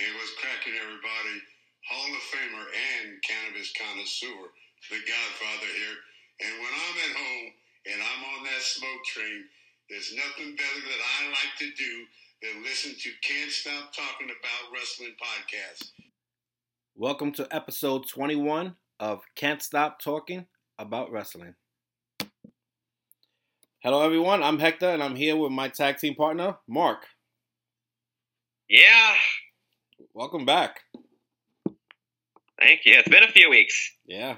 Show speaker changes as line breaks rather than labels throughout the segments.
It was cracking everybody. Hall of Famer and cannabis connoisseur, the Godfather here. And when I'm at home and I'm on that smoke train, there's nothing better that I like to do than listen to Can't Stop Talking About Wrestling podcast.
Welcome to episode 21 of Can't Stop Talking About Wrestling. Hello, everyone. I'm Hector, and I'm here with my tag team partner, Mark.
Yeah,
Welcome back.
thank you. It's been a few weeks.
Yeah.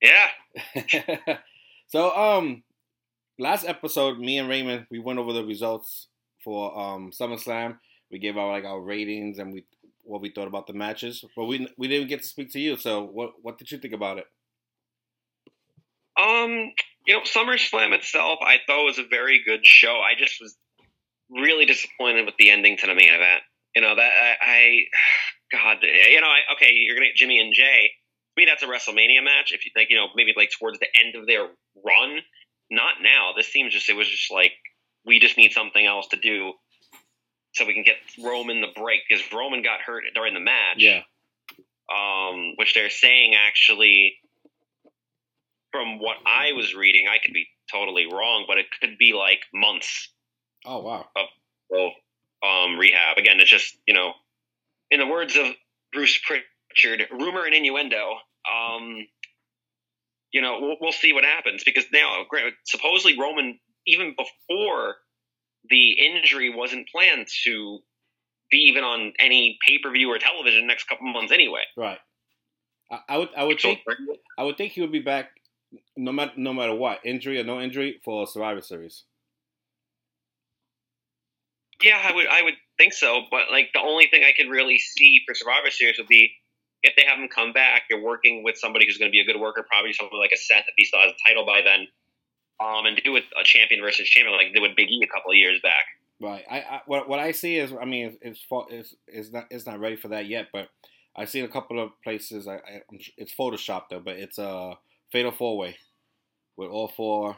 Yeah,
so, um, last episode, me and Raymond, we went over the results for um SummerSlam. We gave our like our ratings and we what we thought about the matches, but we we didn't get to speak to you. So, what what did you think about it?
um, you know, SummerSlam itself, I thought was a very good show. I just was really disappointed with the ending to the main event. You know that I, I God, you know, I, okay, you're gonna get Jimmy and Jay. To me, that's a WrestleMania match. If you like, you know, maybe like towards the end of their run. Not now. This seems just it was just like we just need something else to do so we can get Roman the break because Roman got hurt during the match.
Yeah.
um, which they're saying actually, from what I was reading, I could be totally wrong, but it could be like months
Oh wow.
of um, rehab. Again, it's just you know, in the words of Bruce Pritchard, rumor and innuendo. Um, you know, we'll, we'll see what happens because now, supposedly Roman, even before the injury, wasn't planned to be even on any pay per view or television next couple months anyway.
Right. I, I would I would
So,
think I would think he would be back no matter no matter what, injury or no injury, for Survivor Series.
Yeah, I would I would think so, but like the only thing I could really see for Survivor Series would be if they have him come back, you're working with somebody who's going to be a good worker, probably something like a Seth if he still has a title by then, um, and do it a champion versus champion like they would Big E a couple of years back.
Right. I, I what what I see is I mean it's it's it's, not it's not ready for that yet, but I've seen a couple of places. I, I it's Photoshop though, but it's a fatal four way with all four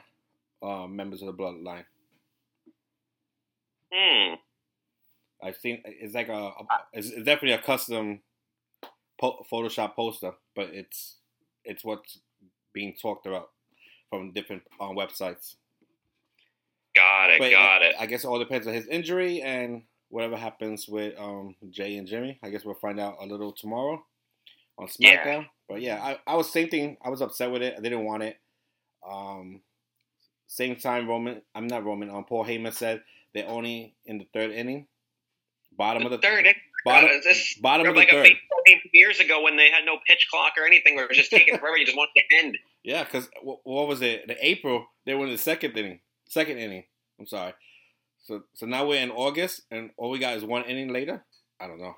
uh, members of the bloodline.
Hmm.
I've seen it's like a, a it's, definitely a custom po- Photoshop poster, but it's it's what's being talked about from different uh, websites.
Got it.
But
got
I,
it.
I guess it all depends on his injury and whatever happens with um, Jay and Jimmy. I guess we'll find out a little tomorrow on
Yeah.
SmackDown. But yeah, I, I was same thing. I was upset with it. I didn't want it. Um, same time, Roman. I'm not Roman. Um, Paul Heyman said they're only in the third inning, bottom of the
third.
bottom,
uh, is this
bottom of the
like a
third.
game years ago when they had no pitch clock or anything, or it was just taking forever. You just want it to end.
Yeah, because what, what was it? The April they were in the second inning. Second inning. I'm sorry. So so now we're in August, and all we got is one inning later. I don't know.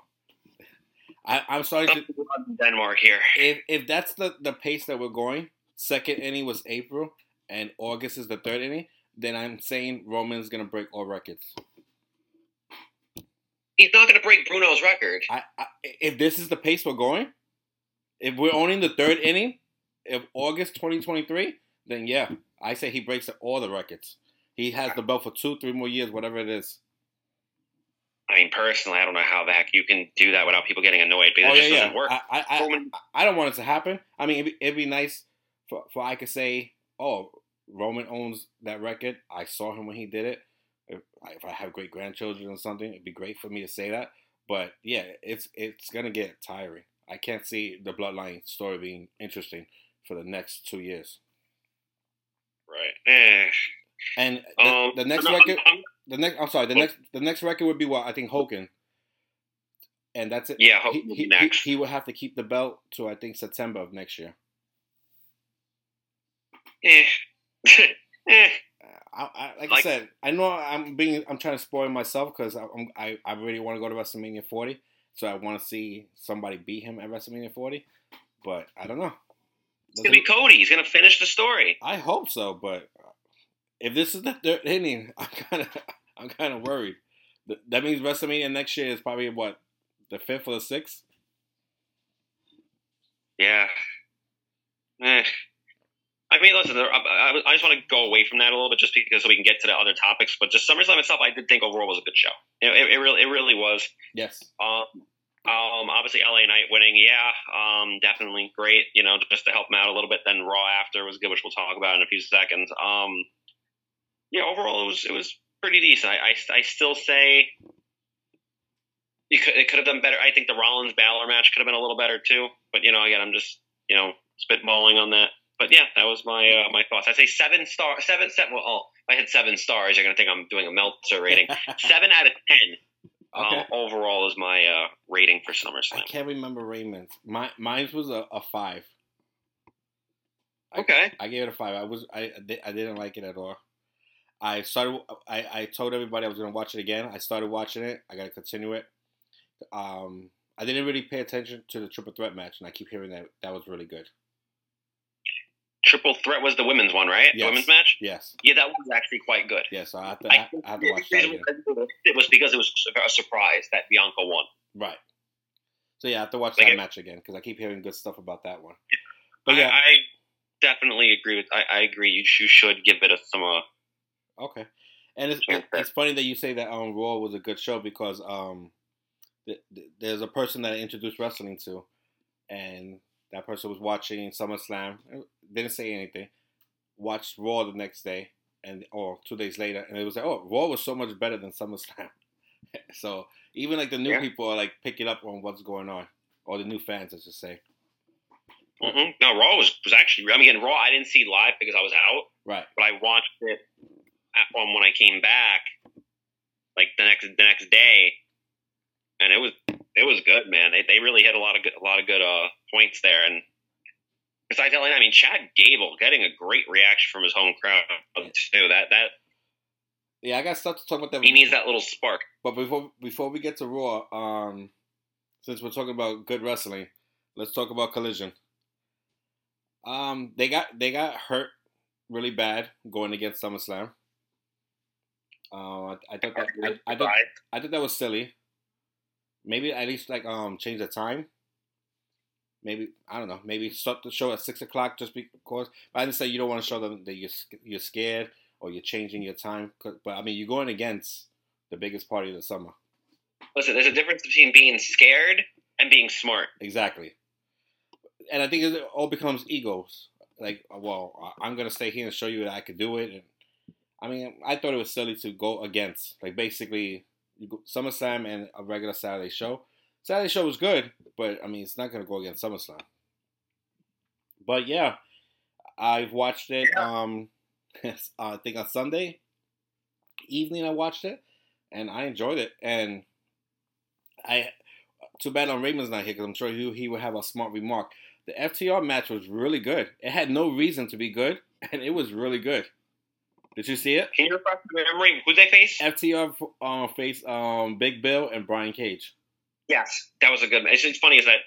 I, I'm sorry. to
Denmark here.
if if that's the the pace that we're going. Second inning was April, and August is the third inning. Then I'm saying Roman's gonna break all records.
He's not going to break Bruno's record.
I, I if this is the pace we're going, if we're only in the third inning, of August 2023, then yeah, I say he breaks all the records. He has the belt for two, three more years, whatever it is.
I mean, personally, I don't know how the heck you can do that without people getting annoyed because
oh
it just
yeah,
doesn't
yeah.
work.
I, I, I, I don't want it to happen. I mean, it'd be, it'd be nice for, for I could say, oh, Roman owns that record. I saw him when he did it. If, if I have great grandchildren or something, it'd be great for me to say that. But yeah, it's it's gonna get tiring. I can't see the bloodline story being interesting for the next two years.
right? Eh.
And the,
Um,
the next
no,
record,
I'm- I'm-
the next, I'm sorry, the next, the next record would be what I think Hogan, and that's it.
Yeah,
he,
would
he,
next.
he, he would have to keep the belt to I think September of next year.
eh. eh.
I, I, like, I said, I know I'm being, I'm trying to spoil myself because I'm, I, I really want to go to WrestleMania 40, so I want to see somebody beat him at WrestleMania 40, but I don't know.
It's gonna be Cody. He's gonna finish the story.
I hope so, but if this is the third inning, I'm kind of, I'm kind of worried. That means WrestleMania next year is probably what the fifth or the sixth.
Yeah. Eh. I mean, listen, I, I just want to go away from that a little bit, just because so we can get to the other topics. But just SummerSlam itself, I did think overall was a good show. You know, it, it really, it really was.
Yes.
Um, um, obviously LA Knight winning, yeah, um, definitely great. You know, just to help him out a little bit. Then Raw after was good, which we'll talk about in a few seconds. Um, yeah, overall it was it was pretty decent. I I, I still say you could it could have done better. I think the Rollins Balor match could have been a little better too. But you know, again, I'm just you know spitballing on that. But yeah, that was my uh, my thoughts. I say seven star, seven, seven. Well, oh, if I had seven stars, you're gonna think I'm doing a Meltzer rating. seven out of ten.
Okay.
Um, overall is my uh, rating for SummerSlam.
I can't remember Raymond's. My mine was a, a five. I-
Okay.
I gave it a five. I was I I I didn't like it at all. I started. I, I told everybody I was gonna watch it again. I started watching it. I gotta continue it. Um, I didn't really pay attention to the triple threat match, and I keep hearing that that was really good.
Triple Threat was the women's one, right? The women's match.
Yes,
Yeah, that was actually quite good.
yes. I have to.
I
I, have to watch that again.
it was because it was a surprise that Bianca won.
Right. So yeah, I have to watch
Like
that
it-
match again because I keep hearing good stuff about that one.
I,
But yeah,
I definitely agree with. I, I agree. You, you should give it a, some. Uh,
Okay, and it's
Sure.
it's funny that you say that um Raw was a good show because um th- th- there's a person that I introduced wrestling to, and that person was watching SummerSlam, didn't say anything, watched Raw the next day, and or two days later, and it was like, oh, Raw was so much better than SummerSlam. so even like the new
Yeah.
people are like picking up on what's going on, or the new fans, I should say.
hmm No, Raw was was actually. I mean, again, Raw I didn't see live because I was out,
Right.
but I watched it um, when I came back, like the next the next day, and it was it was good, man. They they really hit a lot of good a lot of good uh points there, and besides LA, I mean, Chad Gable getting a great reaction from his home crowd too. That that
Yeah, I got stuff to talk about that.
he needs that little spark.
But before before we get to Raw, um, since we're talking about good wrestling, let's talk about Collision. Um, they got they got hurt really bad going against SummerSlam. Uh, I, I thought that I, I thought I thought that was silly. Maybe at least like um change the time. Maybe I don't know. Maybe start the show at six o'clock just because. But I didn't say you don't want to show them that you're you're scared or you're changing your time. But I mean, you're going against the biggest party of the summer.
Listen, there's a difference between being scared and being smart.
Exactly. And I think it all becomes egos. Like, well, I'm gonna stay here and show you that I could do it. And I mean, I thought it was silly to go against. Like, basically, you go, SummerSlam and a regular Saturday show. Saturday show was good, but I mean, it's not gonna go against SummerSlam. But yeah, I've watched it. Um, I think on Sunday evening I watched it, and I enjoyed it. And I too bad on Raymond's not here because I'm sure he he would have a smart remark. The FTR match was really good. It had no reason to be good, and it was really good. Did you see it?
Can you refresh memory? Who they face?
FTR um, face um, Big Bill and Brian Cage.
Yes, that was a good. It's, it's funny is that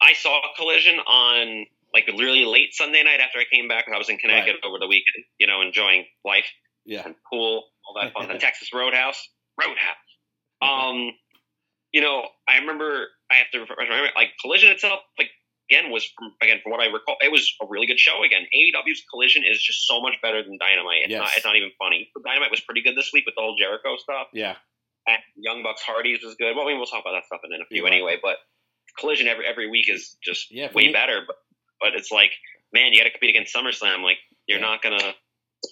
I saw Collision on like really late Sunday night after I came back. I was in Connecticut over the weekend, you know, enjoying life
Yeah,
and pool, all that fun. and Texas Roadhouse, Roadhouse. Um, you know, I remember I have to remember like Collision itself, like again was from again from what I recall, it was a really good show. Again, AEW's Collision is just so much better than Dynamite. It's
Yes.
not. It's not even funny. Dynamite was pretty good this week with the whole Jericho stuff.
yeah,
Young Bucks Hardy's was good. Well, I mean, we'll talk about that stuff in a few
You're
anyway. But Collision every every week is just
Yeah,
way
me-
better. But but it's like, man, you got to compete against SummerSlam. Like you're
Yeah.
not gonna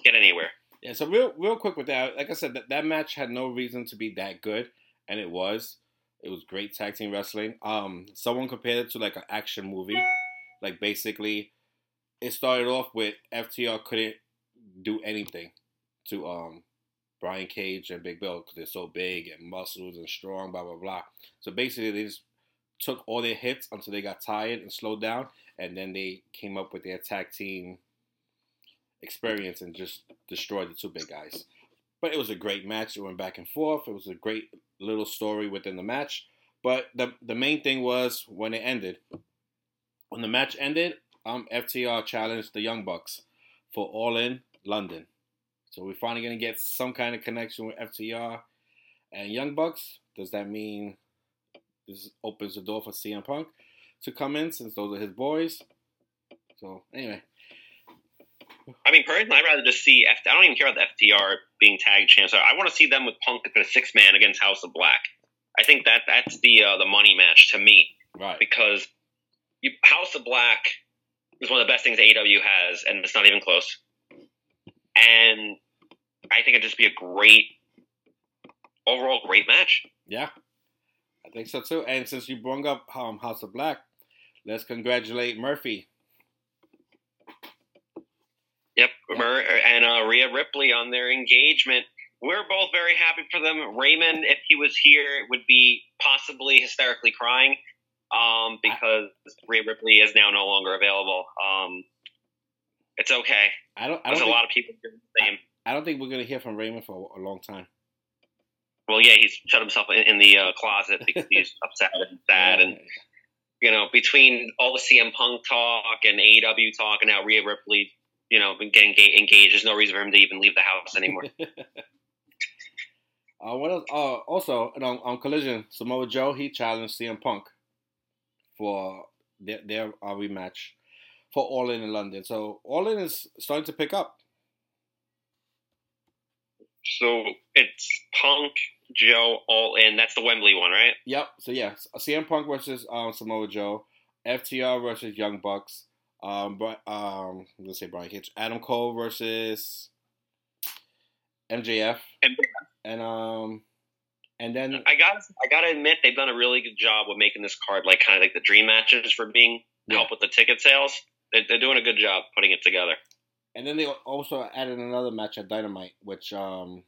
get anywhere.
yeah. So real, real quick with that, like I said, that, that match had no reason to be that good, and it was. It was great tag team wrestling. Um, someone compared it to like an action movie. Like basically, it started off with FTR couldn't do anything to um Brian Cage and Big Bill because they're so big and muscles and strong, blah blah blah. So basically, they just took all their hits until they got tired and slowed down, and then they came up with their tag team experience and just destroyed the two big guys. But it was a great match. It went back and forth. It was a great little story within the match. But the the main thing was when it ended. When the match ended, um, FTR challenged the Young Bucks for All In London. So we're finally gonna get some kind of connection with FTR and Young Bucks. Does that mean this opens the door for CM Punk to come in since those are his boys? So anyway,
I mean, personally, I'd rather just see. F- I don't even care about the FTR being tag champs. I want to see them with Punk in a six man against House of Black. I think that that's the uh, the money match to me
Right.
because you, House of Black is one of the best things AEW has, and it's not even close. And I think it'd just be a great overall great match.
Yeah, I think so too. And since you brought up um, House of Black, let's congratulate Murphy.
Yep, Mur- and uh, Rhea Ripley on their engagement. We're both very happy for them. Raymond, if he was here, would be possibly hysterically crying um, because Rhea Ripley is now no longer available. Um, it's okay.
I don't. I
There's
don't.
a
Think,
lot of people doing the same.
I don't think we're gonna hear from Raymond for a long time.
Well, yeah, he's shut himself in, in the uh, closet because he's upset and sad, and you know, between all the CM Punk talk and AEW talk, and now Rhea Ripley, you know, been getting ga- engaged. There's no reason for him to even leave the house anymore.
uh, what else? Uh, also, on, on Collision, Samoa Joe he challenged CM Punk for their, their uh, rematch for All In in London. So All In is starting to pick up.
so it's Punk, Joe, all in. That's the Wembley one, right?
Yep. So yeah, CM Punk versus um, Samoa Joe, FTR versus Young Bucks. Um, but um, let's say Brian Cage, Adam Cole versus MJF,
And
and um, and then
I got, I got to admit, they've done a really good job with making this card like kind of like the dream matches for being
Yeah.
help with the ticket sales. They're, they're doing a good job putting it together.
and then they also added another match at Dynamite, which um,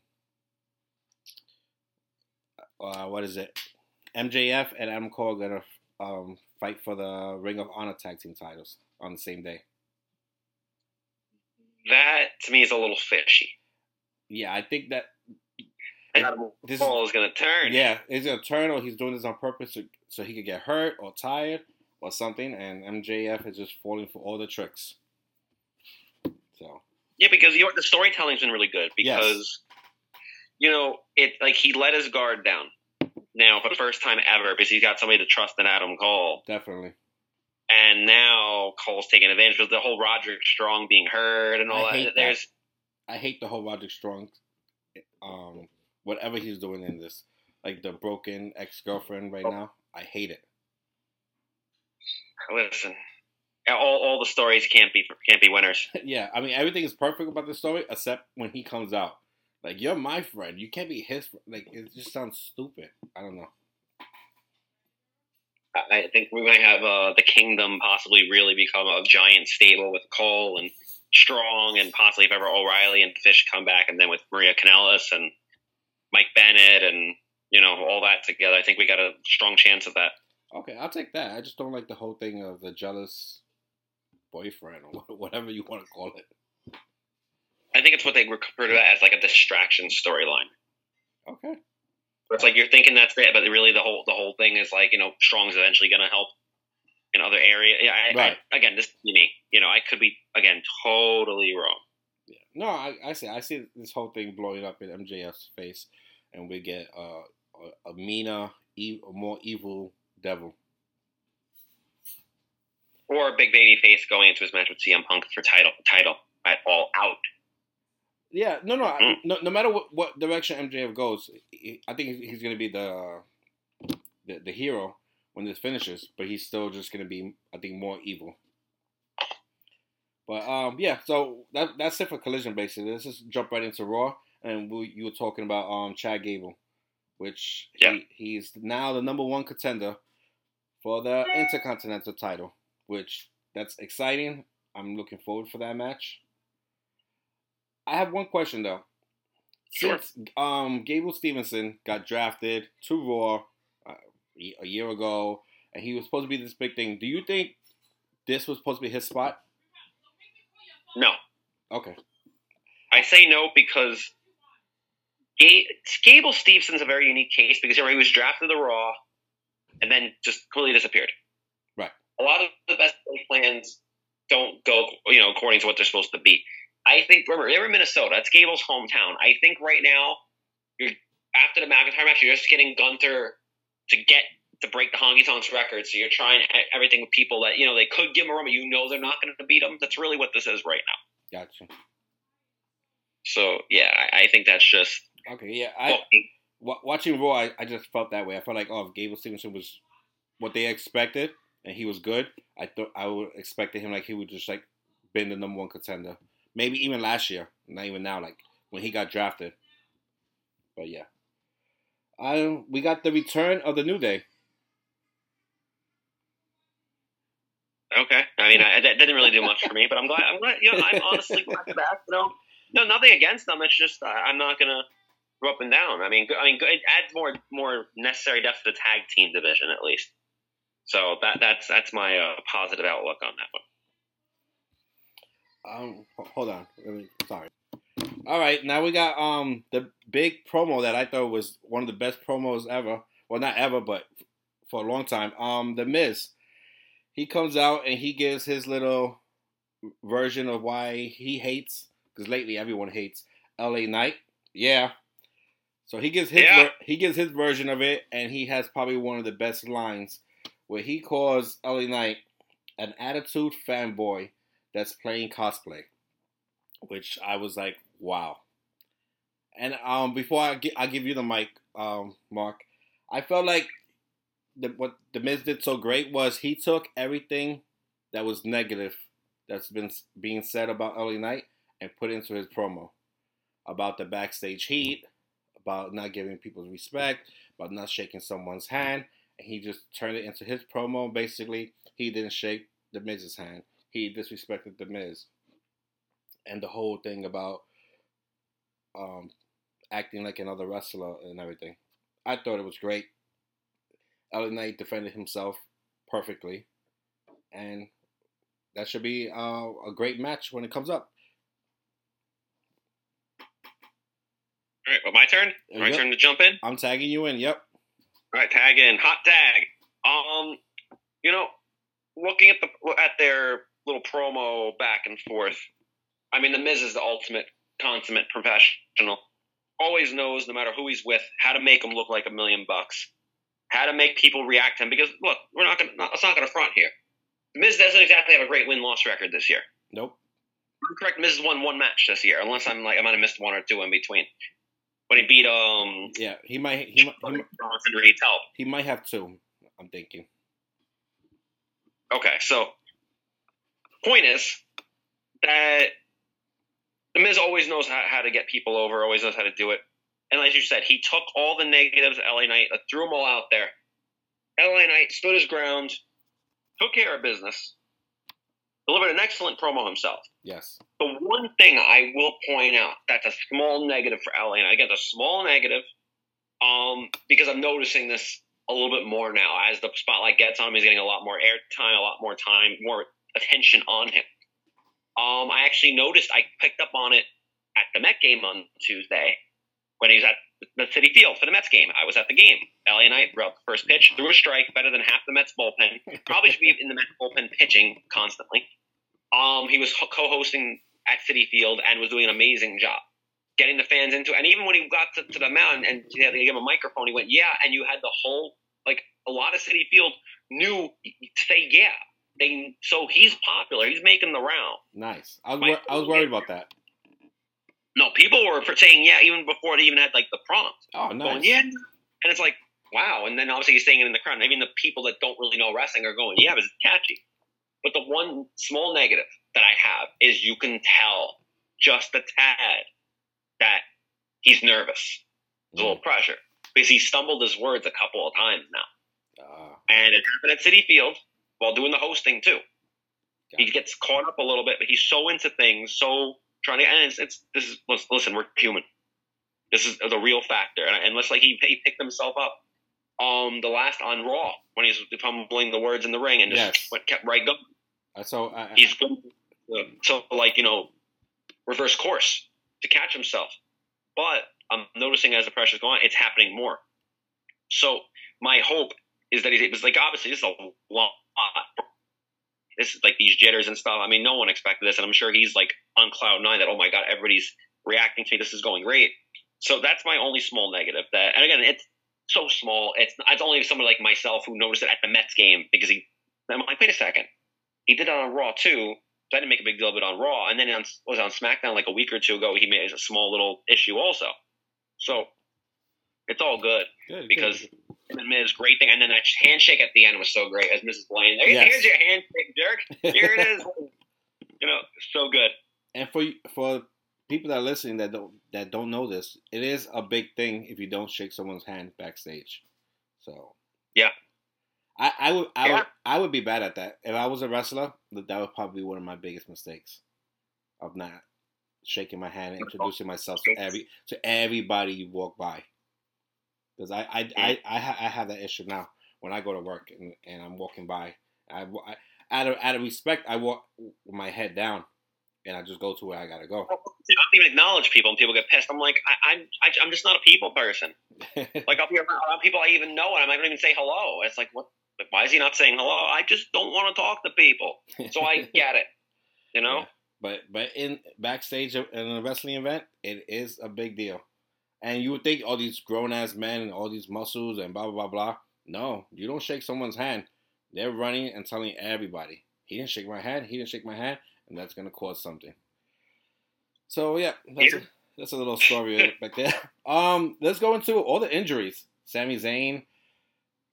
uh, what is it? MJF and Adam Cole are gonna um fight for the Ring of Honor tag team titles on the same day.
That to me is a little fishy.
Yeah, I think that
Adam
this is
Cole is going to turn.
Yeah, he's gonna turn or he's doing this on purpose so, so he could get hurt or tired or something, and MJF is just falling for all the tricks. So
Yeah, because you know, the storytelling's been really good
Yes.
because you know it like he let his guard down now for the first time ever because he's got somebody to trust in Adam Cole,
definitely,
and now Cole's taking advantage of the whole Roderick Strong being hurt and all that.
that.
There's
I hate the whole Roderick Strong, um, whatever he's doing in this, like the broken ex girlfriend right now. I hate it.
Listen, all, all the stories can't be can't be winners.
yeah, I mean everything is perfect about the story except when he comes out. Like you're my friend, you can't be his. Like it just sounds stupid. I don't know.
I think we might have uh, the Kingdom possibly really become a giant stable with Cole and Strong and possibly if ever O'Reilly and Fish come back, and then with Maria Kanellis and Mike Bennett and you know all that together. I think we got a strong chance of that.
Okay, I'll take that. I just don't like the whole thing of the jealous boyfriend or whatever you want to call it.
I think it's what they refer to as like a distraction storyline.
Okay.
It's like you're thinking that's it, but really the whole the whole thing is like you know Strong's eventually going to help in other areas. Yeah, I,
Right.
I, again, this is me. You know, I could be again totally wrong.
Yeah. No, I, I see. I see this whole thing blowing up in MJF's face, and we get uh, a, a meaner, e- more evil devil.
Or big baby face going into his match with CM Punk for title title at all out.
Yeah. No, no. I,
Mm.
no, no matter what, what direction MJF goes, I think he's going to be the, the the hero when this finishes. But he's still just going to be, I think, more evil. But um, yeah. So that that's it for Collision. Basically, let's just jump right into Raw, and we, you were talking about um Chad Gable, which
Yeah.
he, he's now the number one contender for the Intercontinental title, which that's exciting. I'm looking forward for that match. I have one question though.
Sure.
Since um, Gable Stevenson got drafted to Raw uh, a year ago, and he was supposed to be this big thing, do you think this was supposed to be his spot?
No,
Okay.
I say no because Ga- Gable Stevenson's a very unique case because he was drafted to the Raw and then just completely disappeared.
Right.
A lot of the best plans don't go, you know, according to what they're supposed to be. I think remember they were in Minnesota. That's Gable's hometown. I think right now you're after the McIntyre match, you're just getting Gunther to get to break the Honky Tonks record. So you're trying everything with people that you know they could give him a run, but you know they're not going to beat him. That's really what this is right now.
Gotcha.
So yeah, I, I think that's just
Okay, yeah. I
well,
watching Raw, I, I just felt that way. I felt like oh, if Gable Stevenson was what they expected and he was good, I thought I would expected him like he would just like been the number one contender. Maybe even last year, not even now, like when he got drafted. But yeah, I we got the return of the New Day.
Okay, I mean I, that didn't really do much for me, but I'm glad. I'm glad. You know, I'm honestly glad they're back. You know, no, nothing against them. It's just I'm not gonna up and down. I mean, I mean, it adds more more necessary depth to the tag team division at least. So that that's that's my uh, positive outlook on
that one. Um, hold on. Sorry. All right, now we got um the big promo that I thought was one of the best promos ever. Well, not ever, but for a long time. Um, the Miz. He comes out and he gives his little version of why he hates because lately everyone hates LA Knight. Yeah. So he gives his yeah. he gives his version of it, and he has probably one of the best lines where he calls LA Knight an attitude fanboy that's playing cosplay, which I was like, wow. And um, before I, gi- I give you the mic, um, Mark, I felt like the, what the Miz did so great was he took everything that was negative that's been being said about LA Knight and put into his promo about the backstage heat, about not giving people respect, about not shaking someone's hand. And he just turned it into his promo. Basically, he didn't shake the Miz's hand. He disrespected the Miz. And the whole thing about um, acting like another wrestler and everything. I thought it was great. LA Knight defended himself perfectly. And that should be uh, a great match when it comes up.
All right, well, my turn. My yep. turn to jump in.
I'm tagging you in. Yep.
All right, tag in. Hot tag. Um, you know, looking at the at their little promo back and forth. I mean, the Miz is the ultimate consummate professional. Always knows, no matter who he's with, how to make him look like a million bucks. How to make people react to him. Because look, we're not gonna. Let's not gonna front here. Miz doesn't exactly have a great win loss record this year.
Nope.
I'm correct. Miz has won one match this year, unless I'm like I might have missed one or two in between when he beat um.
Yeah, he might. He might. He might, he might have two. I'm thinking.
Okay, so point is that the Miz always knows how, how, to get people over, always knows how to do it. And like you said, he took all the negatives of LA Knight, threw them all out there. LA Knight stood his ground, took care of business, delivered an excellent promo himself.
Yes.
The one thing I will point out that's a small negative for LA, and again, a small negative, um, because I'm noticing this a little bit more now as the spotlight gets on him. He's getting a lot more airtime, a lot more time, more attention on him. Um, I actually noticed I picked up on it at the Met game on Tuesday when he was at the Citi Field for the Mets game. I was at the game. LA Knight wrote the first pitch, threw a strike, better than half the Mets bullpen. Probably should be in the Mets bullpen pitching constantly. Um, he was co-hosting at Citi Field and was doing an amazing job getting the fans into it. And even when he got to, to the mound and they gave him a microphone, he went, "Yeah," and you had the whole like a lot of Citi Field knew to say yeah. They so he's popular. He's making the round.
Nice. I was, I was worried about that.
No, people were for saying yeah even before they even had like the prompt.
Oh, nice.
Going, yeah, and it's like wow. And then obviously he's saying it in the crowd. Maybe the people that don't really know wrestling are going, yeah, but it's catchy. But the one small negative that I have is you can tell just a tad that he's nervous. There's a little mm. pressure because he stumbled his words a couple of times now. Uh, and it happened at Citi Field while doing the hosting too. He gets caught up a little bit, but he's so into things, so trying to. And it's, it's this is listen, we're human. This is the real factor, and, and like he, he picked himself up. Um, the last on Raw when he's fumbling the words in the ring and just yes. went, kept right going.
So uh,
he's uh, so like you know reverse course to catch himself. But I'm noticing as the pressure's going it's happening more. So my hope is that it was like obviously this is a lot. This is like these jitters and stuff. I mean, no one expected this, and I'm sure he's like on cloud nine that oh my god, everybody's reacting to me. This is going great. So that's my only small negative. That and again, it's so small. It's it's only somebody like myself who noticed it at the Mets game because he. I'm like, wait a second, he did it on Raw too. So I didn't make a big deal of it on Raw, and then on was on SmackDown like a week or two ago. He made a small little issue also. So it's all good
Good,
because
good.
And Miz great thing, and then that handshake at the end was so great as Mrs. Blaine. There,
Yes.
Here's your handshake, jerk. Here it is. you know, so good.
And for for people that are listening that don't that don't know this, it is a big thing if you don't shake someone's hand backstage. So
Yeah.
I, I would I
Yeah.
would I would be bad at that. If I was a wrestler, that that would probably be one of my biggest mistakes of not shaking my hand and introducing myself to every to everybody you walk by. Because I I, I, I, ha- I have that issue now when I go to work and, and I'm walking by. I, I out of out of respect, I walk with my head down and I just go to where I gotta go.
I don't even acknowledge people, and people get pissed. I'm like, I, I'm, I, I'm just not a people person. Like I'll be around, people I even know, and I'm not even say hello. It's like, what? Like, why is he not saying hello? I just don't want to talk to people. So I get it. You know?
Yeah. But but in backstage in a wrestling event, it is a big deal. And you would think all these grown ass men and all these muscles and blah blah blah blah. No, you don't shake someone's hand. They're running and telling everybody, he didn't shake my hand, he didn't shake my hand, and that's gonna cause something. So yeah, that's a, that's a little story back there. Um, let's go into all the injuries. Sami Zayn,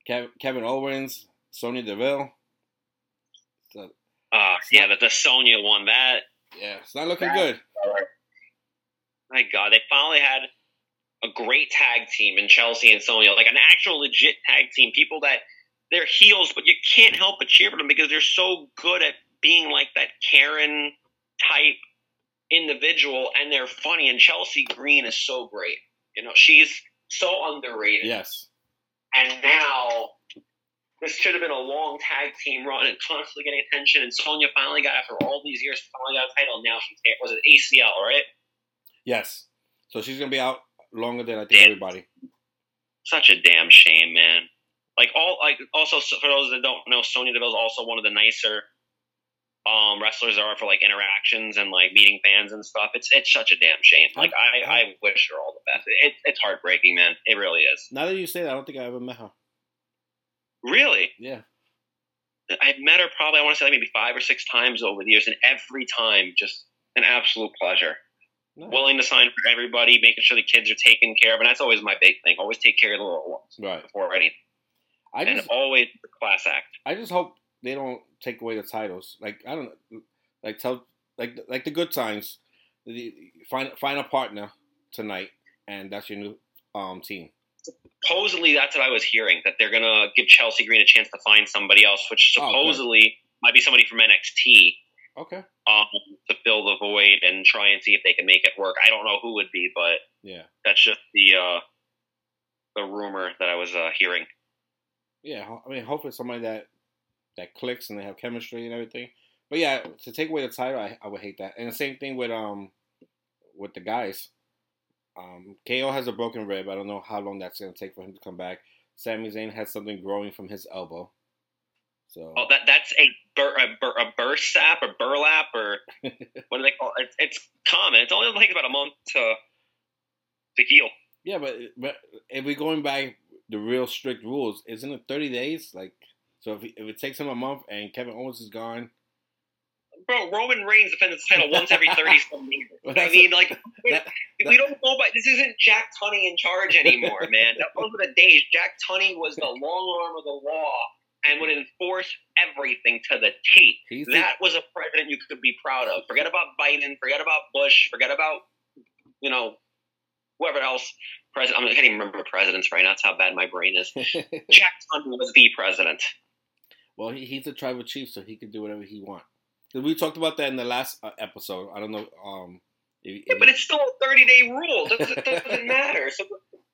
Kev- Kevin Owens, Sonya Deville. So
Uh, yeah, the, the Sonya one. That
yeah, it's not looking
That-
good.
my God, they finally had a great tag team in Chelsea and Sonya, like an actual legit tag team. People that they're heels, but you can't help but cheer for them because they're so good at being like that Karen type individual, and they're funny. And Chelsea Green is so great. You know, she's so underrated.
Yes.
And now this should have been a long tag team run and constantly getting attention. And Sonya finally got after all these years, finally got a title. Now she's was it ACL, right?
Yes. So she's gonna be out longer than I think everybody.
Such a damn shame, man. Like all, like also for those that don't know, Sonya Deville is also one of the nicer um, wrestlers there are for like interactions and like meeting fans and stuff. It's it's such a damn shame. Like I, I wish her all the best. It, it's heartbreaking, man. It really is.
Now that you say that, I don't think I ever met her.
Really,
Yeah.
I've met her probably I want to say like maybe five or six times over the years, and every time just an absolute pleasure.
Nice.
Willing to sign for everybody, making sure the kids are taken care of, and that's always my big thing. Always take care of the little ones
right.
before anything,
I
and
just
always the class act.
I just hope they don't take away the titles. Like I don't like tell like like the good times. The, find find a partner tonight, and that's your new um team.
supposedly that's what I was hearing that they're gonna give Chelsea Green a chance to find somebody else, which
Oh,
supposedly might be somebody from NXT
Okay.
um, to fill the void and try and see if they can make it work. I don't know who would be, but
Yeah.
that's just the uh, the rumor that I was uh, hearing.
Yeah. I mean, hopefully somebody that that clicks and they have chemistry and everything. But yeah, to take away the title, I, I would hate that. And the same thing with um with the guys. Um, KO has a broken rib. I don't know how long that's gonna take for him to come back. Sami Zayn has something growing from his elbow. So
Oh, that that's a bur, a, bur, a burst sap or burlap or what do they call it? It's, it's common. It's only takes about a month to to heal.
Yeah, but but if we're going by the real strict rules, isn't it thirty days? Like, so if, if it takes him a month and Kevin Owens is gone,
Bro, Roman Reigns defends his title once every thirty some years.
Well,
I mean, like
that-
we don't go by. This isn't Jack Tunney in charge anymore, man. That those were the days. Jack Tunney was the long arm of the law and would enforce everything to the T.
he's
That was a president you could be proud of. Forget about Biden. Forget about Bush. Forget about you know whoever else. President. I, mean, I can't even remember presidents right now. That's how bad my brain is. Jack Tunney was the president.
well, he, he's a tribal chief, so he can do whatever he wants. We talked about that in the last uh, episode. I don't know. Um, if,
Yeah, but it's still a 30 day rule. It doesn't, doesn't matter. So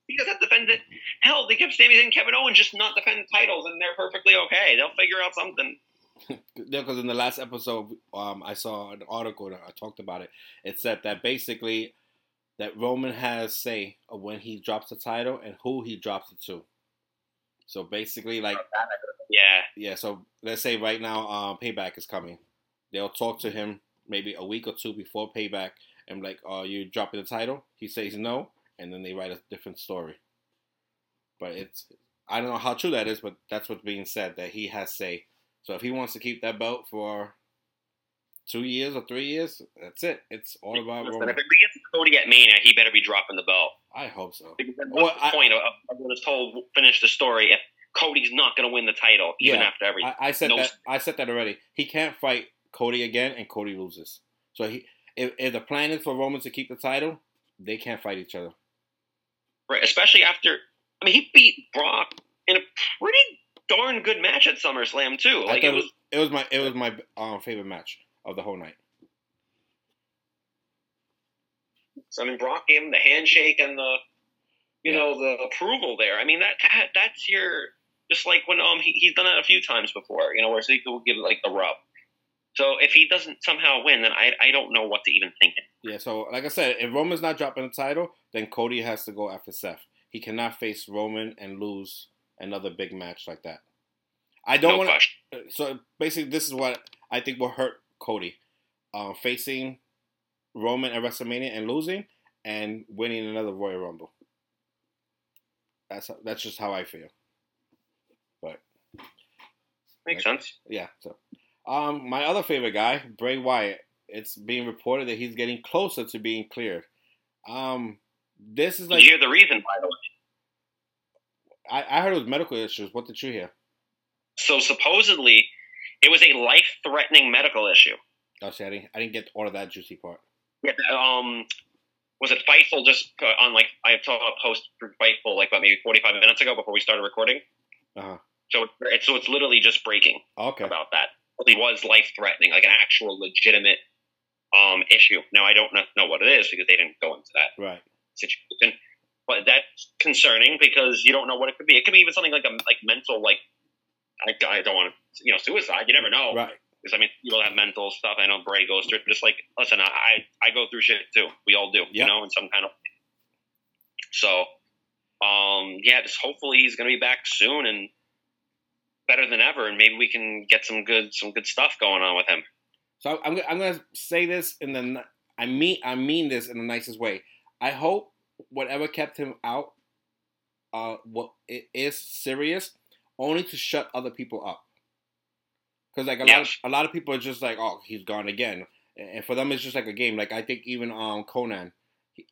he doesn't to defend it. Hell, they kept Sami Zayn and Kevin Owens just not defend titles, and they're perfectly okay. They'll figure out something.
Yeah, because in the last episode, um, I saw an article that I talked about it. It said that basically that Roman has say of when he drops the title and who he drops it to. So basically, like,
Yeah.
yeah. So let's say right now, uh, Payback is coming. They'll talk to him maybe a week or two before Payback, and like, "Are you dropping the title?" He says no, and then they write a different story. But it's I don't know how true that is, but that's what's being said that he has say. So if he wants to keep that belt for two years or three years. That's it. It's all about
Listen,
Roman.
if we get to Cody at Mania, he better be dropping the belt.
I hope so.
Because that's
Well,
the
I-
point of, of what is told. Finish the story. If Cody's not going to win the title, even
Yeah,
after everything,
I, I said
No-
that. I said that already. He can't fight Cody again, and Cody loses. So he, if, if the plan is for Roman to keep the title, they can't fight each other.
Right? Especially after, I mean, he beat Brock in a pretty darn good match at SummerSlam too. Like it was,
it was my it was my um, favorite match of the whole night.
So I mean, Brock gave him the handshake and the, you
Yeah.
know, the approval there. I mean, that, that that's your just like when um he, he's done that a few times before. You know, where he will give like the rub. So if he doesn't somehow win, then I I don't know what to even think.
Yeah. So like I said, if Roman's not dropping the title, then Cody has to go after Seth. He cannot face Roman and lose another big match like that. I don't
no
want to. So basically, this is what I think will hurt Cody, uh, facing Roman at WrestleMania and losing, and winning another Royal Rumble. That's that's just how I feel. But
Makes sense.
yeah, so um, my other favorite guy, Bray Wyatt. It's being reported that he's getting closer to being cleared. Um, this is like
You're the reason, by the way.
I, I heard it was medical issues. What did you hear?
So supposedly, it was a life-threatening medical issue.
Oh, see, I didn't, I didn't get all of that juicy part.
Yeah, um, was it Fightful just on like I saw a post for Fightful like about maybe forty five minutes ago before we started recording.
Uh-huh.
So it's so it's literally just breaking
Okay.
about that. It was life threatening, like an actual legitimate um issue. Now I don't know, what it is because they didn't go into that
Right.
situation. But that's concerning because you don't know what it could be. It could be even something like a like mental like I, I don't want to you know suicide. You never know.
Right.
Because I mean, people have mental stuff. I know Bray goes through. it. Just like, listen, I I go through shit too. We all do,
Yeah.
you know, in some kind of. So, um, yeah, just hopefully he's going to be back soon and better than ever, and maybe we can get some good some good stuff going on with him.
So I'm I'm gonna say this in the I mean I mean this in the nicest way. I hope whatever kept him out, uh, what it is serious, only to shut other people up. Because like a lot of a lot of people are just like, oh, he's gone again, and for them it's just like a game. Like I think even um Konnan,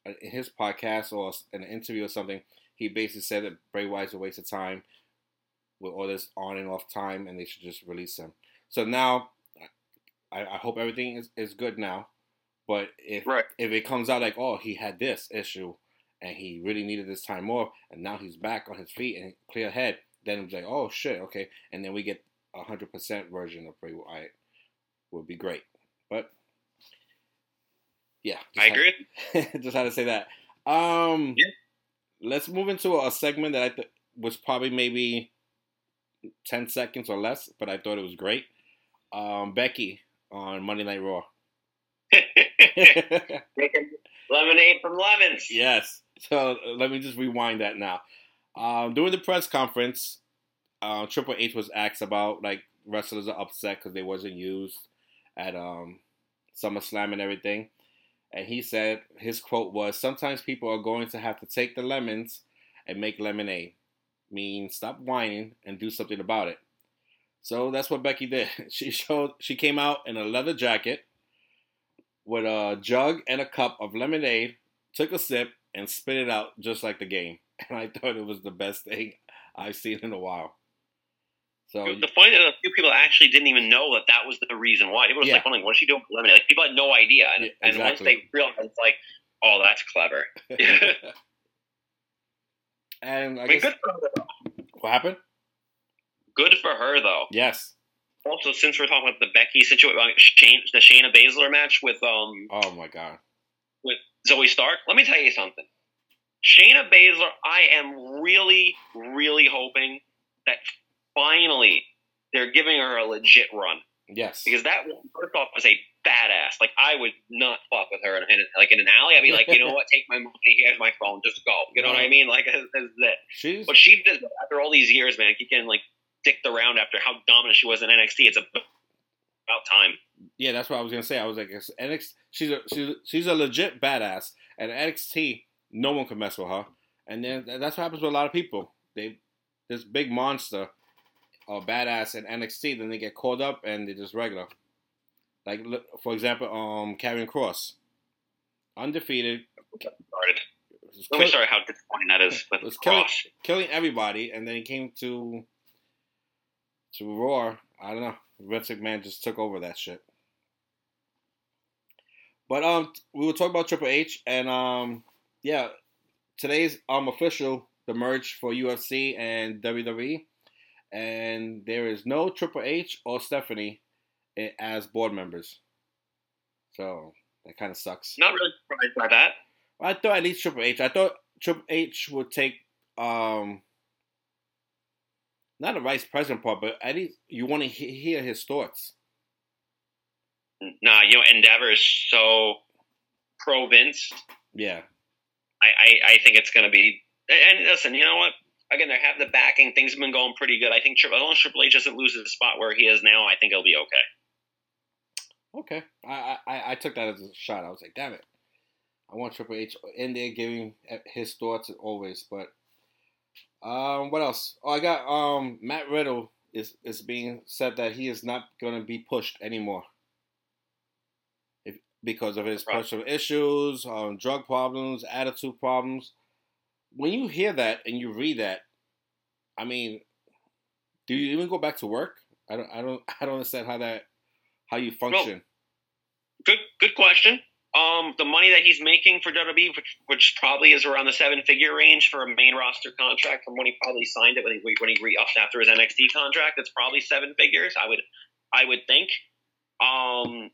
uh, in his podcast or in an interview or something, he basically said that Bray Wyatt's a waste of time with all this on and off time, and they should just release him. So now, I, I hope everything is, is good now. But if
Right.
if it comes out like, oh, he had this issue, and he really needed this time off, and now he's back on his feet and clear head, then it's like, oh shit, okay, and then we get a hundred percent version of Bray Wyatt, would be great. But yeah,
I agree.
had- just had to say that. Um,
Yeah.
let's move into a segment that I th- was probably maybe ten seconds or less, but I thought it was great. Um, Becky on Monday Night Raw.
Lemonade from lemons.
yes. So let me just rewind that now. Um, during the press conference, uh, Triple H was asked about like wrestlers are upset because they wasn't used at um, SummerSlam and everything, and he said his quote was, "Sometimes people are going to have to take the lemons and make lemonade. Mean stop whining and do something about it." So that's what Becky did. She showed she came out in a leather jacket with a jug and a cup of lemonade, took a sip, and spit it out just like the game. And I thought it was the best thing I've seen in a while. So
The funny thing, is, a few people actually didn't even know that that was the reason why. People were
Yeah.
like, wondering, "What is she doing with lemonade?" Like people had no idea, and,
Yeah,
and once they realized, like, "Oh, that's clever."
and I
I mean,
guess
good for her. Though.
what happened?
Good for her, though.
Yes.
Also, since we're talking about the Becky situation, Shane, the Shayna Baszler match with um
Oh my god.
with Zoey Stark, let me tell you something. Shayna Baszler, I am really, really hoping that finally they're giving her a legit run
Yes.
because that one, first off was a badass. Like I would not fuck with her in, in like in an alley. I'd be like, you know what? Take my money. Here's my phone. Just go. You know what I mean? Like this is it.
She's
But she did after all these years, man. Keep getting like dicked around after how dominant she was in NXT. It's about time.
yeah. That's what I was gonna say. I was like, NXT. She's a she's she's a legit badass. and NXT, no one can mess with her. And then that's what happens with a lot of people. They this big monster or badass in NXT, then they get called up and they're just regular. Like for example, um, Karrion Kross, undefeated,
Started.
was
Let me show you how disappointing that is with
was killing, killing everybody, and then he came to to Raw. I don't know. Vince McMahon just took over that shit. But um, we were talking about Triple H, and um, yeah, today's um official the merge for UFC and WWE, and there is no Triple H or Stephanie as board members. So that kind of sucks.
Not really surprised by that.
I thought at least Triple H. I thought Triple H would take um not the vice president part, but at least you want to he- hear his thoughts.
Nah, you know, Endeavor is so pro Vince.
Yeah,
I, I, I think it's going to be. And listen, you know what? Again, they have the backing. Things have been going pretty good. I think Triple, as long as Triple H doesn't lose the spot where he is now, I think it'll be okay.
okay. I, I I took that as a shot. I was like, damn it, I want Triple H in there giving his thoughts always. But um, what else? Oh, I got um Matt Riddle is is being said that he is not going to be pushed anymore. If, because of his
Right.
personal issues, um, drug problems, attitude problems. When you hear that and you read that, I mean, do you even go back to work? I don't, I don't, I don't understand how that, how you function.
Good good question. Um, the money that he's making for WWE, which, which probably is around the seven figure range for a main roster contract from when he probably signed it when he when he re upped after his NXT contract, it's probably seven figures. I would I would think. Um,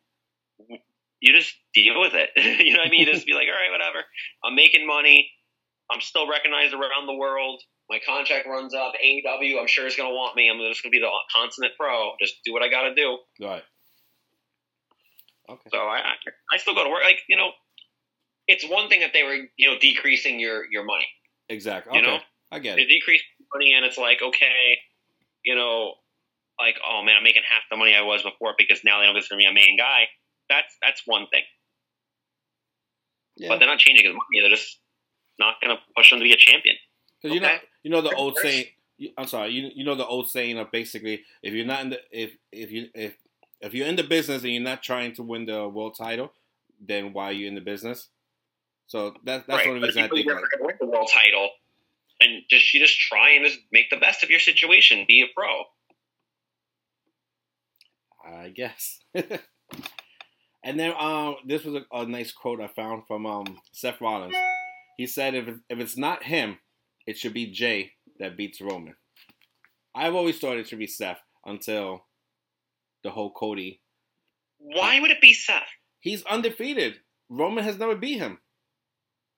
you just deal with it. you know what I mean? You just be like, all right, whatever. I'm making money. I'm still recognized around the world. My contract runs up. AEW, I'm sure is going to want me. I'm just going to be the consummate pro. Just do what I got to do.
Right. Okay.
So I, I I still go to work. Like you know, it's one thing that they were you know decreasing your your money.
Exactly.
You
Okay.
know?
I get
They
it.
decrease money, and it's like okay, you know, like oh man, I'm making half the money I was before because now they know this is gonna be a main guy. That's that's one thing.
Yeah.
But they're not changing his money. They're just not gonna push him to be a champion.
Because you know, you know the old saying. I'm sorry. You you know the old saying of basically if you're not in the if if you if if you're in the business and you're not trying to win the world title, then why are you in the business? So that that's
right.
the only
But
reason I think
never
like
win the world title, and just you just try and just make the best of your situation. Be a pro.
I guess. and then um, this was a, a nice quote I found from um Seth Rollins. He said, "If if it's not him, it should be Jey that beats Roman." I've always thought it should be Seth until the whole Cody.
Why would it be Seth?
He's undefeated. Roman has never beat him.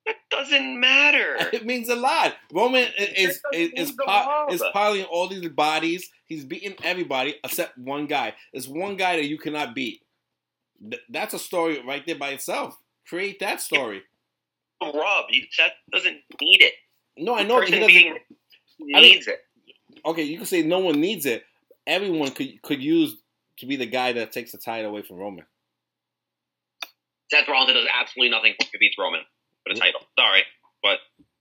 That doesn't matter.
It means a lot. Roman is is is,
mean the
pi-
world.
is piling all these bodies. He's beating everybody except one guy. There's one guy that you cannot beat. Th- That's a story right there by itself. Create that story.
Rob, you, Seth doesn't need it.
No, I know that he
person
doesn't.
beating
I mean-
needs it.
Okay, you can say no one needs it. Everyone could could use to be the guy that takes the title away from Roman.
Seth Rollins does absolutely nothing to beat Roman for the title. Sorry, but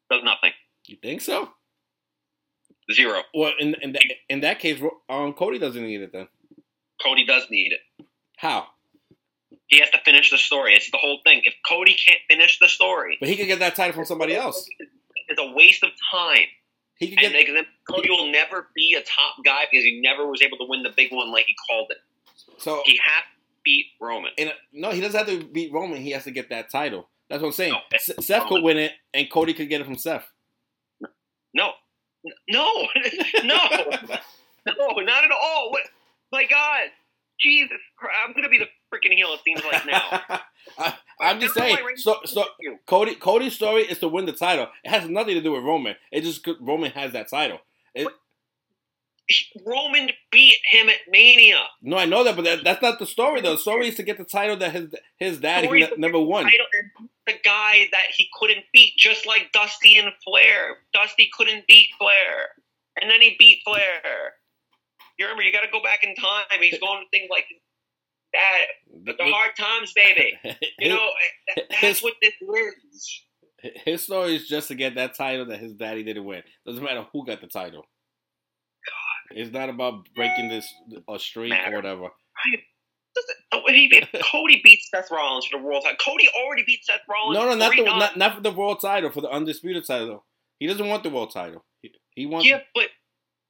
does nothing.
You think so?
Zero.
Well, in in that, in that case, um, Cody doesn't need it then.
Cody does need it.
How?
He has to finish the story. It's the whole thing. If Cody can't finish the story,
But he could get that title from somebody else.
It's a waste of time.
He could
And
get.
then Cody will never be a top guy because he never was able to win the big one like he called it.
So
He has to beat Roman.
in a, uh, no, he doesn't have to beat Roman. He has to get that title. That's what I'm saying.
No,
Seth could win it, and Cody could get it from Seth.
No, no, no, no, not at all. What? My God, Jesus, Christ, I'm gonna be the freaking heel. It seems like now.
I, I'm just saying. So, so. Cody, Cody's story is to win the title. It has nothing to do with Roman. It just Roman has that title. It,
Roman beat him at Mania.
no, I know that, but that, that's not the story. though. The story is to get the title that his his
Story
ne- never won.
Title The guy that he couldn't beat, just like Dusty and Flair. Dusty couldn't beat Flair, and then he beat Flair. You remember? You got to go back in time. He's going to things like that. But The hard times, baby. You know, that, that's what this is.
his story is just to get that title that his daddy didn't win. Doesn't matter who got the title. God. It's not about breaking this a streak or whatever.
If, if oh, Cody beats Seth Rollins for the world title, Cody already beat Seth Rollins.
No, no, not the not, not for the world title, for the undisputed title. He doesn't want the world title. He, he wants.
Yeah, but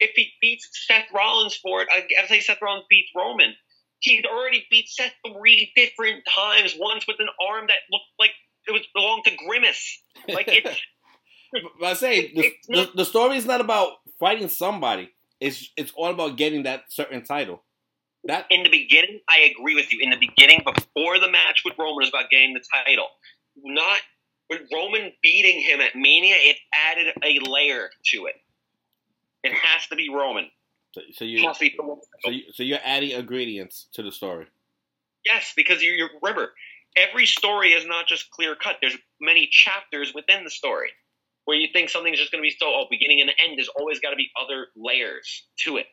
if he beats Seth Rollins for it, I I say Seth Rollins beats Roman. He's already beat Seth three different times. Once with an arm that looked like it was belonged to Grimace. Like it's
I say the,
not-
the, the story is not about fighting somebody. It's it's all about getting that certain title. That
in the beginning. I agree with you. In the beginning, before the match with Roman, was about getting the title. Not with Roman beating him at Mania. It added a layer to it. It has to be Roman.
so, so you, so you so you're adding ingredients to the story.
Yes, because you you remember every story is not just clear cut. There's many chapters within the story where you think something's just going to be so oh beginning and end. There's always got to be other layers to it.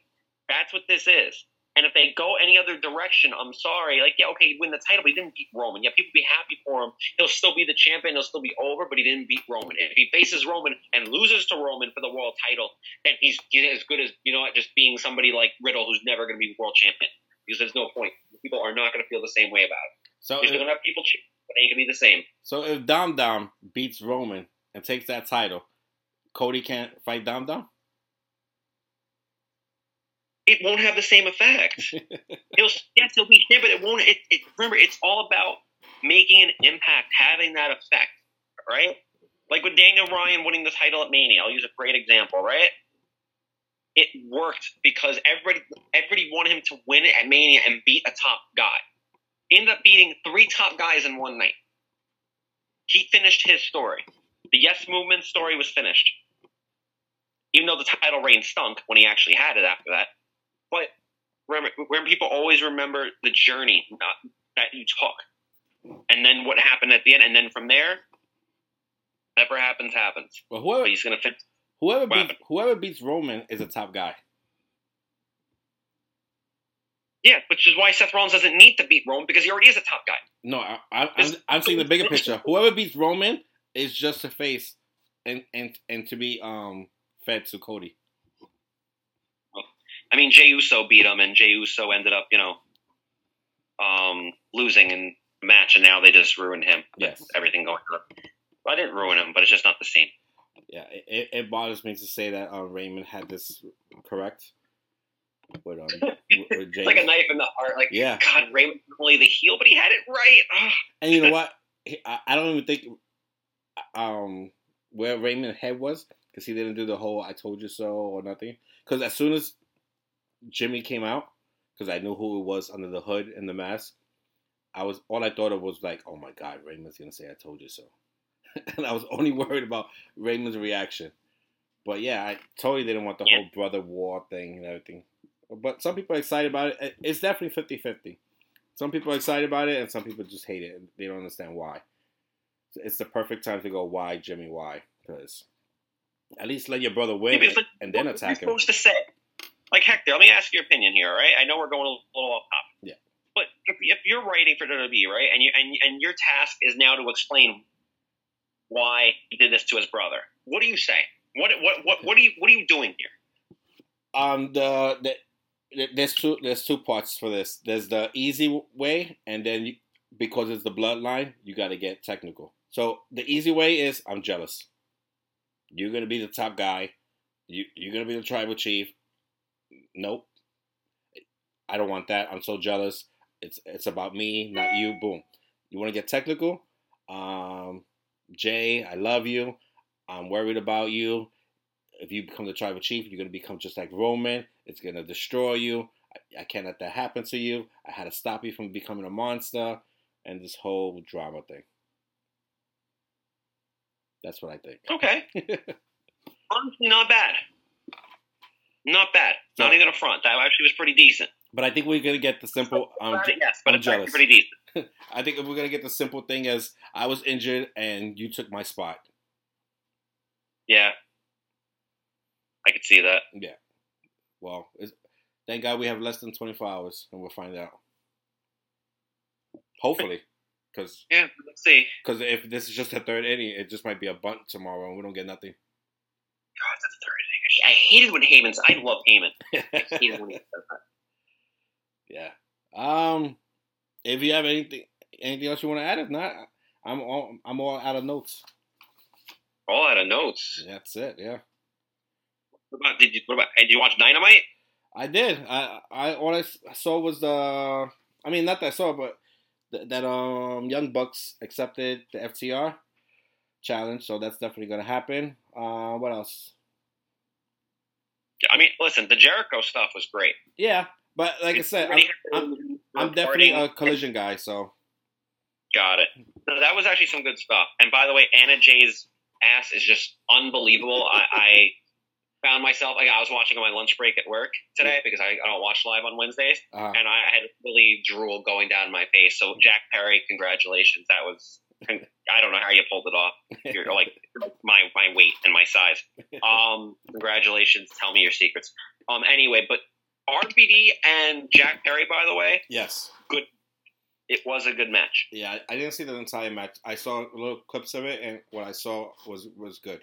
That's what this is. And if they go any other direction, I'm sorry. Like, yeah, okay, he win the title, but he didn't beat Roman. Yeah, people be happy for him. He'll still be the champion. He'll still be over, but he didn't beat Roman. If he faces Roman and loses to Roman for the world title, then he's, he's as good as you know what, just being somebody like Riddle, who's never going to be world champion. Because there's no point. People are not going to feel the same way about it.
So
You're going to have people but they ain't going to be the same.
so if Dom Dom beats Roman and takes that title, Cody can't fight Dom Dom.
It won't have the same effect. he'll yes, he'll be champion. It won't. It, it remember, it's all about making an impact, having that effect, right? Like with Daniel Bryan winning the title at Mania, I'll use a great example, right? It worked because everybody everybody wanted him to win it at Mania and beat a top guy. He ended up beating three top guys in one night. He finished his story. The Yes Movement story was finished. Even though the title reign stunk when he actually had it after that. But remember, when people always remember the journey not, that you took, and then what happened at the end, and then from there, whatever happens, happens.
Well, whoever
But he's gonna finish.
whoever beats whoever beats Roman is a top guy.
Yeah, which is why Seth Rollins doesn't need to beat Roman because he already is a top guy.
No, I, I, I'm I'm seeing the bigger picture. Whoever beats Roman is just a face, and and and to be um fed to Cody.
I mean, Jey Uso beat him, and Jey Uso ended up, you know, um, losing in the match, and now they just ruined him. with
Yes.
everything going on. Well, I didn't ruin him, but it's just not the same.
Yeah, it, it bothers me to say that uh, Raymond had this correct. With, um, with
It's
James.
like a knife in the heart. Like,
Yeah.
God, Raymond only the heel, but he had it right. Ugh.
And you know what? I, I don't even think um where Raymond's head was because he didn't do the whole "I told you so" or nothing. Because as soon as Jimmy came out, because I knew who it was under the hood and the mask, I was all I thought of was like, "Oh my God, Raymond's gonna say I told you so," and I was only worried about Raymond's reaction. But yeah, I totally didn't want the
Yeah.
whole brother war thing and everything. But some people are excited about it. It's definitely 50-50. Some people are excited about it, and some people just hate it. and They don't understand why. It's the perfect time to go, why, Jimmy, why? Because at least let your brother win and then attack him.
you supposed to say? Like Hector, let me ask your opinion here, all right? I know we're going a little off topic.
Yeah.
But if, if you're writing for WWE, right, and you and and your task is now to explain why he did this to his brother, what do you say? What what what what are you what are you doing here?
Um, the, the the- there's two there's two parts for this. There's the easy way, and then you, because it's the bloodline, you got to get technical. So the easy way is I'm jealous. You're gonna be the top guy. You you're gonna be the tribal chief. Nope. I don't want that. I'm so jealous. It's it's about me, not you. Boom. You want to get technical? Um, Jey, I love you. I'm worried about you. If you become the tribal chief, you're gonna become just like Roman. It's gonna destroy you. I, I can't let that happen to you. I had to stop you from becoming a monster, and this whole drama thing. That's what I think.
Okay, honestly, not bad. Not bad. Not even a front. That actually was pretty decent.
But I think we're gonna get the simple. Um, je-
yes, but
I'm
it's
jealous.
pretty decent.
I think we're gonna get the simple thing as I was injured and you took my spot.
Yeah, I could see that.
Yeah. Well, it's, thank God we have less than 24 hours, and we'll find out. Hopefully, because
Yeah, let's see.
because if this is just a third inning, it just might be a bunt tomorrow, and we don't get nothing.
God, that's the third thing. I hated when Heyman. I love Heyman. I hated when he that.
yeah. Um. if you have anything anything else you want to add, if not, I'm all I'm all out of notes.
All out of notes.
That's it. Yeah.
What about did you what about did you watch Dynamite?
I did. I I all I saw was the. I mean, not that I saw, but th- that um Young Bucks accepted the FTR challenge, so that's definitely gonna happen. Uh, what else?
I mean, listen, the Jericho stuff was great.
Yeah, but like I said, I'm, I'm, I'm definitely a collision guy, so
got it. So that was actually some good stuff. And by the way, Anna Jay's ass is just unbelievable. I, I found myself like I was watching on my lunch break at work today because I, I don't watch live on Wednesdays,
uh,
and I had a really drool going down my face. So Jack Perry, congratulations. That was I don't know how you pulled it off. You're like my my weight and my size. Um, congratulations. Tell me your secrets. Um, anyway, but RVD and Jack Perry, by the way,
yes,
good. It was a good match.
Yeah, I, didn't see the entire match. I saw little clips of it, and what I saw was was good.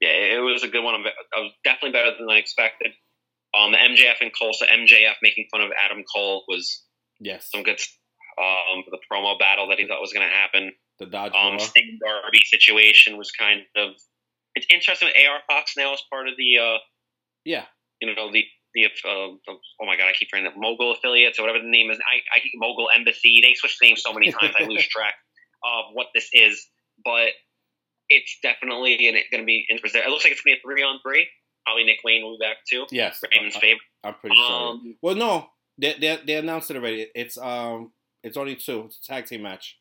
Yeah, it was a good one. I was definitely better than I expected. Um, the MJF and Cole. So MJF making fun of Adam Cole was
Yes,
some good. Um, the promo battle that he thought was going to happen.
the Dodge
Um. Sting Darby situation was kind of. It's interesting. With AR Fox now as part of the. Uh,
Yeah,
you know the the, uh, the oh my god, I keep forgetting the Mogul affiliates or whatever the name is. I, I Mogul Embassy. They switch names so many times I lose track of what this is. But it's definitely going to be interesting. It looks like it's going to be a three on three. Probably Nick Wayne will be back too.
yes,
Raymond's
I,
favorite.
I'm pretty sure.
Um,
Well, no, they, they they announced it already. It's um, it's only two. It's a tag team match.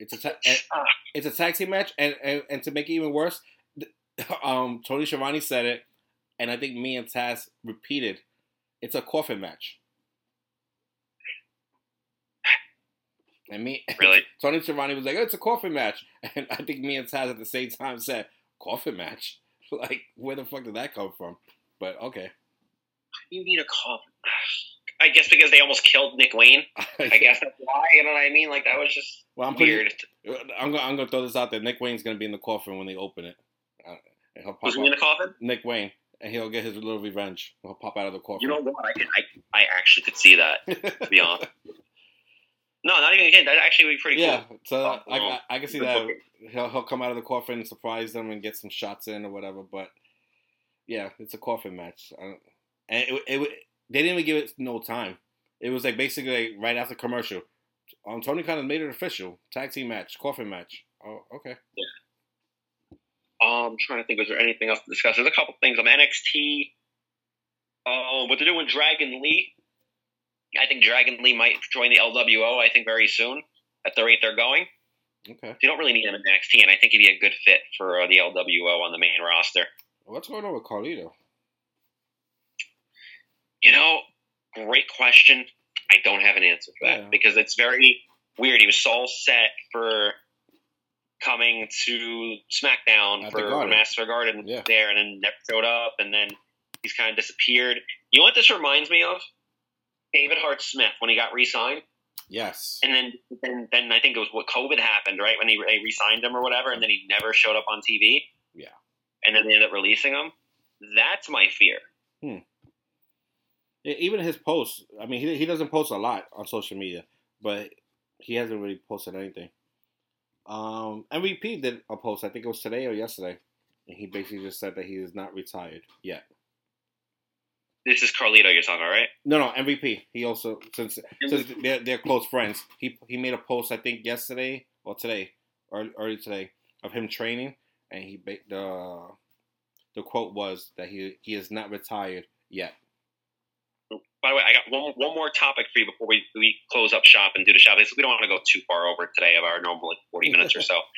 It's a ta-
ah,
it's a tag team match, and, and and to make it even worse, um, Tony Schiavone said it, and I think me and Taz repeated. It's a coffin match. And me,
Really?
Tony Schiavone was like, oh, "It's a coffin match," and I think me and Taz at the same time said, "Coffin match." Like, where the fuck did that come from? But okay.
you need a coffin. I guess because they almost killed Nick Wayne. I guess that's why. You know what I mean? Like that was just
Well, I'm pretty,
weird.
I'm gonna I'm gonna throw this out there. Nick Wayne's gonna be in the coffin when they open it. Uh, and he'll pop
Was he in the coffin?
Nick Wayne, and he'll get his little revenge. He'll pop out of the coffin.
You know what? I, can, I I actually could see that. To be honest. No, not even kidding. That actually would be pretty cool.
yeah,
cool.
so
Oh,
I, I, I can see that. He'll he'll come out of the coffin, and surprise them, and get some shots in or whatever. But yeah, it's a coffin match, I don't- and it, it, it they didn't even give it no time. It was like basically like right after commercial. Um, Tony Khan made it official. Tag team match, coffin match. Oh, okay.
Um, I'm trying to think. Was there anything else to discuss? There's a couple things on NXT. Oh, what they're doing with Dragon Lee. I think Dragon Lee might join the LWO. I think very soon at the rate they're going.
Okay.
You don't really need him in NXT, and I think he'd be a good fit for uh, the LWO on the main roster.
What's going on with Carlito?
You know, great question. I don't have an answer for that
Yeah.
because it's very weird. He was so set for coming to SmackDown
At
for. Master Garden
Yeah.
there, and then never showed up, and then he's kind of disappeared. You know what this reminds me of? David Hart Smith when he got re-signed,
Yes.
and then then, then I think it was what COVID happened, right? When he they re-signed him or whatever, and then he never showed up on TV.
Yeah.
and then they ended up releasing him. That's my fear.
E- Even his posts. I mean, he he doesn't post a lot on social media, but he hasn't really posted anything. Um, MVP did a post. I think it was today or yesterday, and he basically just said that he is not retired yet.
This is Carlito you're talking about, right?
No, no, MVP. He also since since they're they're close friends. He he made a post I think yesterday or today, early, early today, of him training, and he the the quote was that he he is not retired yet.
By the way, I got one, one more topic for you before we, we close up shop and do the shop. We don't want to go too far over today of our normal like 40 minutes or so.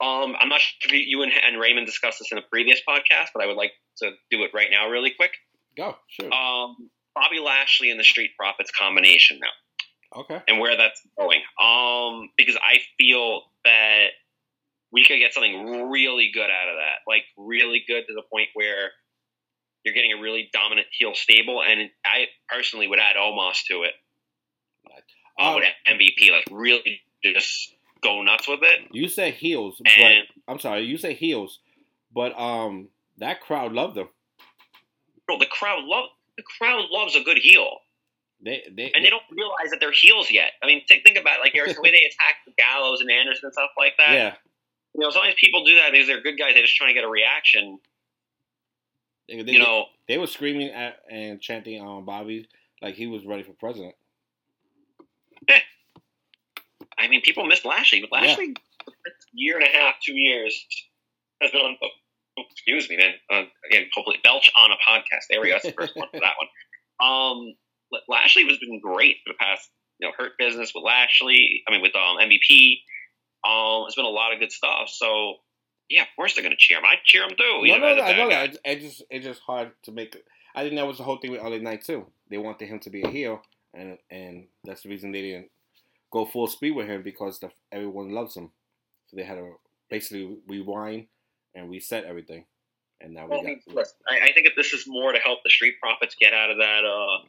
Um, I'm not sure if you and, and Raymond discussed this in a previous podcast, but I would like to do it right now really quick.
Go sure.
Um, Bobby Lashley and the Street Profits combination now.
okay.
and where that's going. Um, because I feel that we could get something really good out of that, like really good to the point where you're getting a really dominant heel stable, and I personally would add Omos to it.
Um,
with MVP, like really just go nuts with it.
you say heels,
And
but I'm sorry, you say heels, but um, that crowd loved them.
bro, the crowd love the crowd loves a good heel.
They, they,
and they don't realize that they're heels yet. I mean, think, think about it. like there's the way they attack the Gallows and Anderson and stuff like that.
yeah.
You know, sometimes people do that because they're good guys. They're just trying to get a reaction.
They, they,
You know,
they were screaming at and chanting on Bobby like he was ready for president.
I mean, people missed Lashley, but Lashley, year and a half, two years, has been on. Oh, excuse me, man. Uh, again, hopefully, belch on a podcast. There we go. That's the first one for that one. Um, Lashley has been great for the past, you know, Hurt Business with Lashley. I mean, with um, MVP. Um, it's been a lot of good stuff. So, yeah, of course they're going to cheer him. I cheer him too.
No, no, no, I know that. It just, it's just hard to make. I think that was the whole thing with LA Knight too. They wanted him to be a heel, and and that's the reason they didn't go full speed with him because the, everyone loves him. So they had to basically rewind and reset everything, and now
Well,
we got.
listen, I, I think that this is more to help the Street Profits get out of that, uh,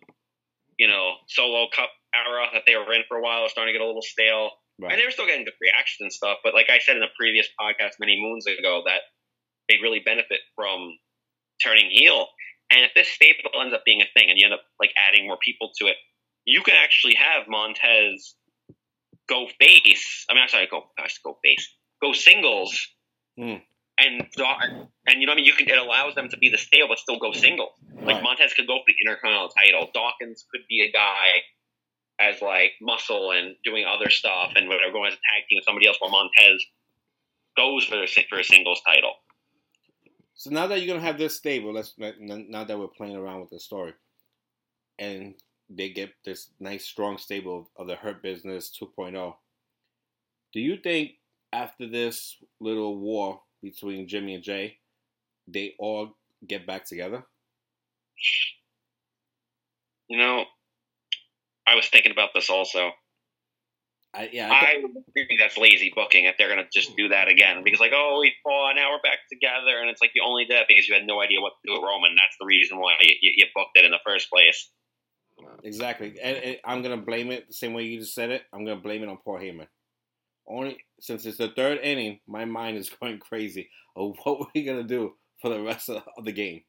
you know, solo cup era that they were in for a while. It's starting to get a little stale.
Right.
And they were still getting good reactions and stuff. But like I said in a previous podcast many moons ago, that they really benefit from turning heel. And if this staple ends up being a thing, and you end up like adding more people to it, you can actually have Montez go face. I mean, I'm sorry, go gosh, go face, go singles,
Hmm.
and and you know what I mean. You can it allows them to be the stable, but still go singles. Like
Right.
Montez could go for the Intercontinental title. Dawkins could be a guy as like muscle and doing other stuff and whatever, going as a tag team with somebody else. While Montez goes for a, for a singles title.
So now that you're gonna have this stable, let's now that we're playing around with the story, and they get this nice strong stable of the Hurt Business 2.0. Do you think after this little war between Jimmy and Jey, they all get back together?
You know, I was thinking about this also.
I, yeah, I,
I would agree that's lazy booking if they're gonna just do that again because like oh we fought now we're back together and it's like you only did that because you had no idea what to do with Roman that's the reason why you, you, you booked it in the first place.
exactly. And, and I'm gonna blame it the same way you just said it. I'm gonna blame it on Paul Heyman. Only since it's the third inning, my mind is going crazy. Of what we're gonna do for the rest of the game.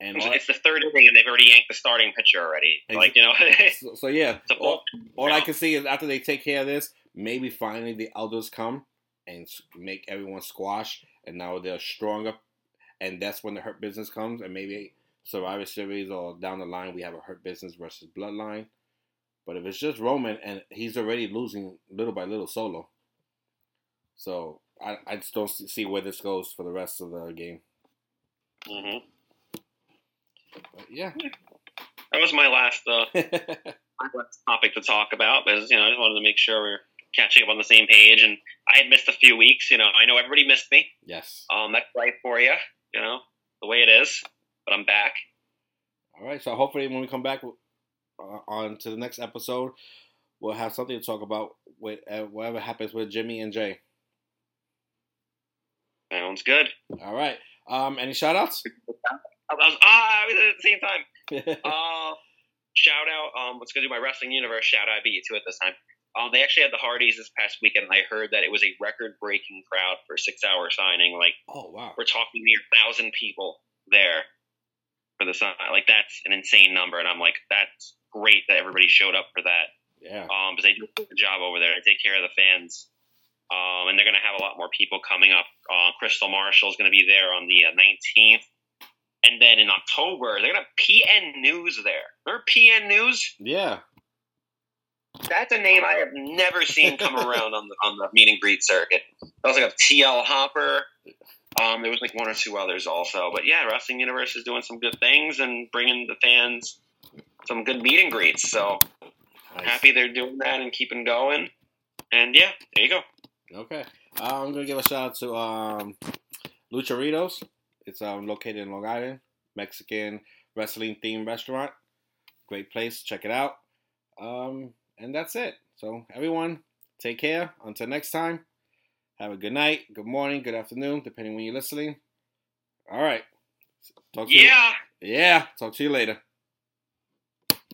And
It's,
all,
it's the third inning and they've already yanked the starting pitcher already. Like you know,
so, so yeah, all,
bull-
I can see is after they take care of this, maybe finally the elders come and make everyone squash, and now they're stronger, and that's when the hurt business comes, and maybe Survivor Series or down the line we have a hurt business versus Bloodline. But if it's just Roman and he's already losing little by little solo, so I, I just don't see where this goes for the rest of the game.
Mhm.
But yeah.
That was my last uh, my last topic to talk about because you know I just wanted to make sure we are catching up on the same page and I had missed a few weeks. You know, I know everybody missed me.
yes.
Um, that's right for you. You know, the way it is. But I'm back.
All right. So hopefully, when we come back uh, on to the next episode, we'll have something to talk about with uh, whatever happens with Jimmy and Jey.
Sounds good.
All right. Um, any shout outs?
I was ah, we did it at the same time. Uh, shout out. Um, let's go do my wrestling universe shout out. I beat you to it this time. Um, they actually had the Hardys this past weekend. and I heard that it was a record breaking crowd for six hour signing. Like
oh wow.
we're talking near thousand people there for the sign. Like that's an insane number, and I'm like, that's great that everybody showed up for that.
Yeah.
Um, because they do a good job over there. They take care of the fans. Um, and they're going to have a lot more people coming up. Uh, Crystal Marshall is going to be there on the uh, 19th. And then in October, they're going to have PN News there. Remember PN News?
Yeah.
That's a name I have never seen come around on the on the meet and greet circuit. That was like a TL Hopper. Um, there was like one or two others also, but yeah, Wrestling Universe is doing some good things and bringing the fans some good meet and greets. So
Nice.
happy they're doing that and keeping going. And yeah, there you go.
Okay. Uh, I'm gonna give a shout out to um, Lucharitos. It's um, located in Long Island, Mexican wrestling themed restaurant. Great place. Check it out. Um, and that's it. So everyone, take care. Until next time. Have a good night, good morning, good afternoon, depending when you're listening. All right. Talk to
Yeah.
You, yeah. Talk to you later.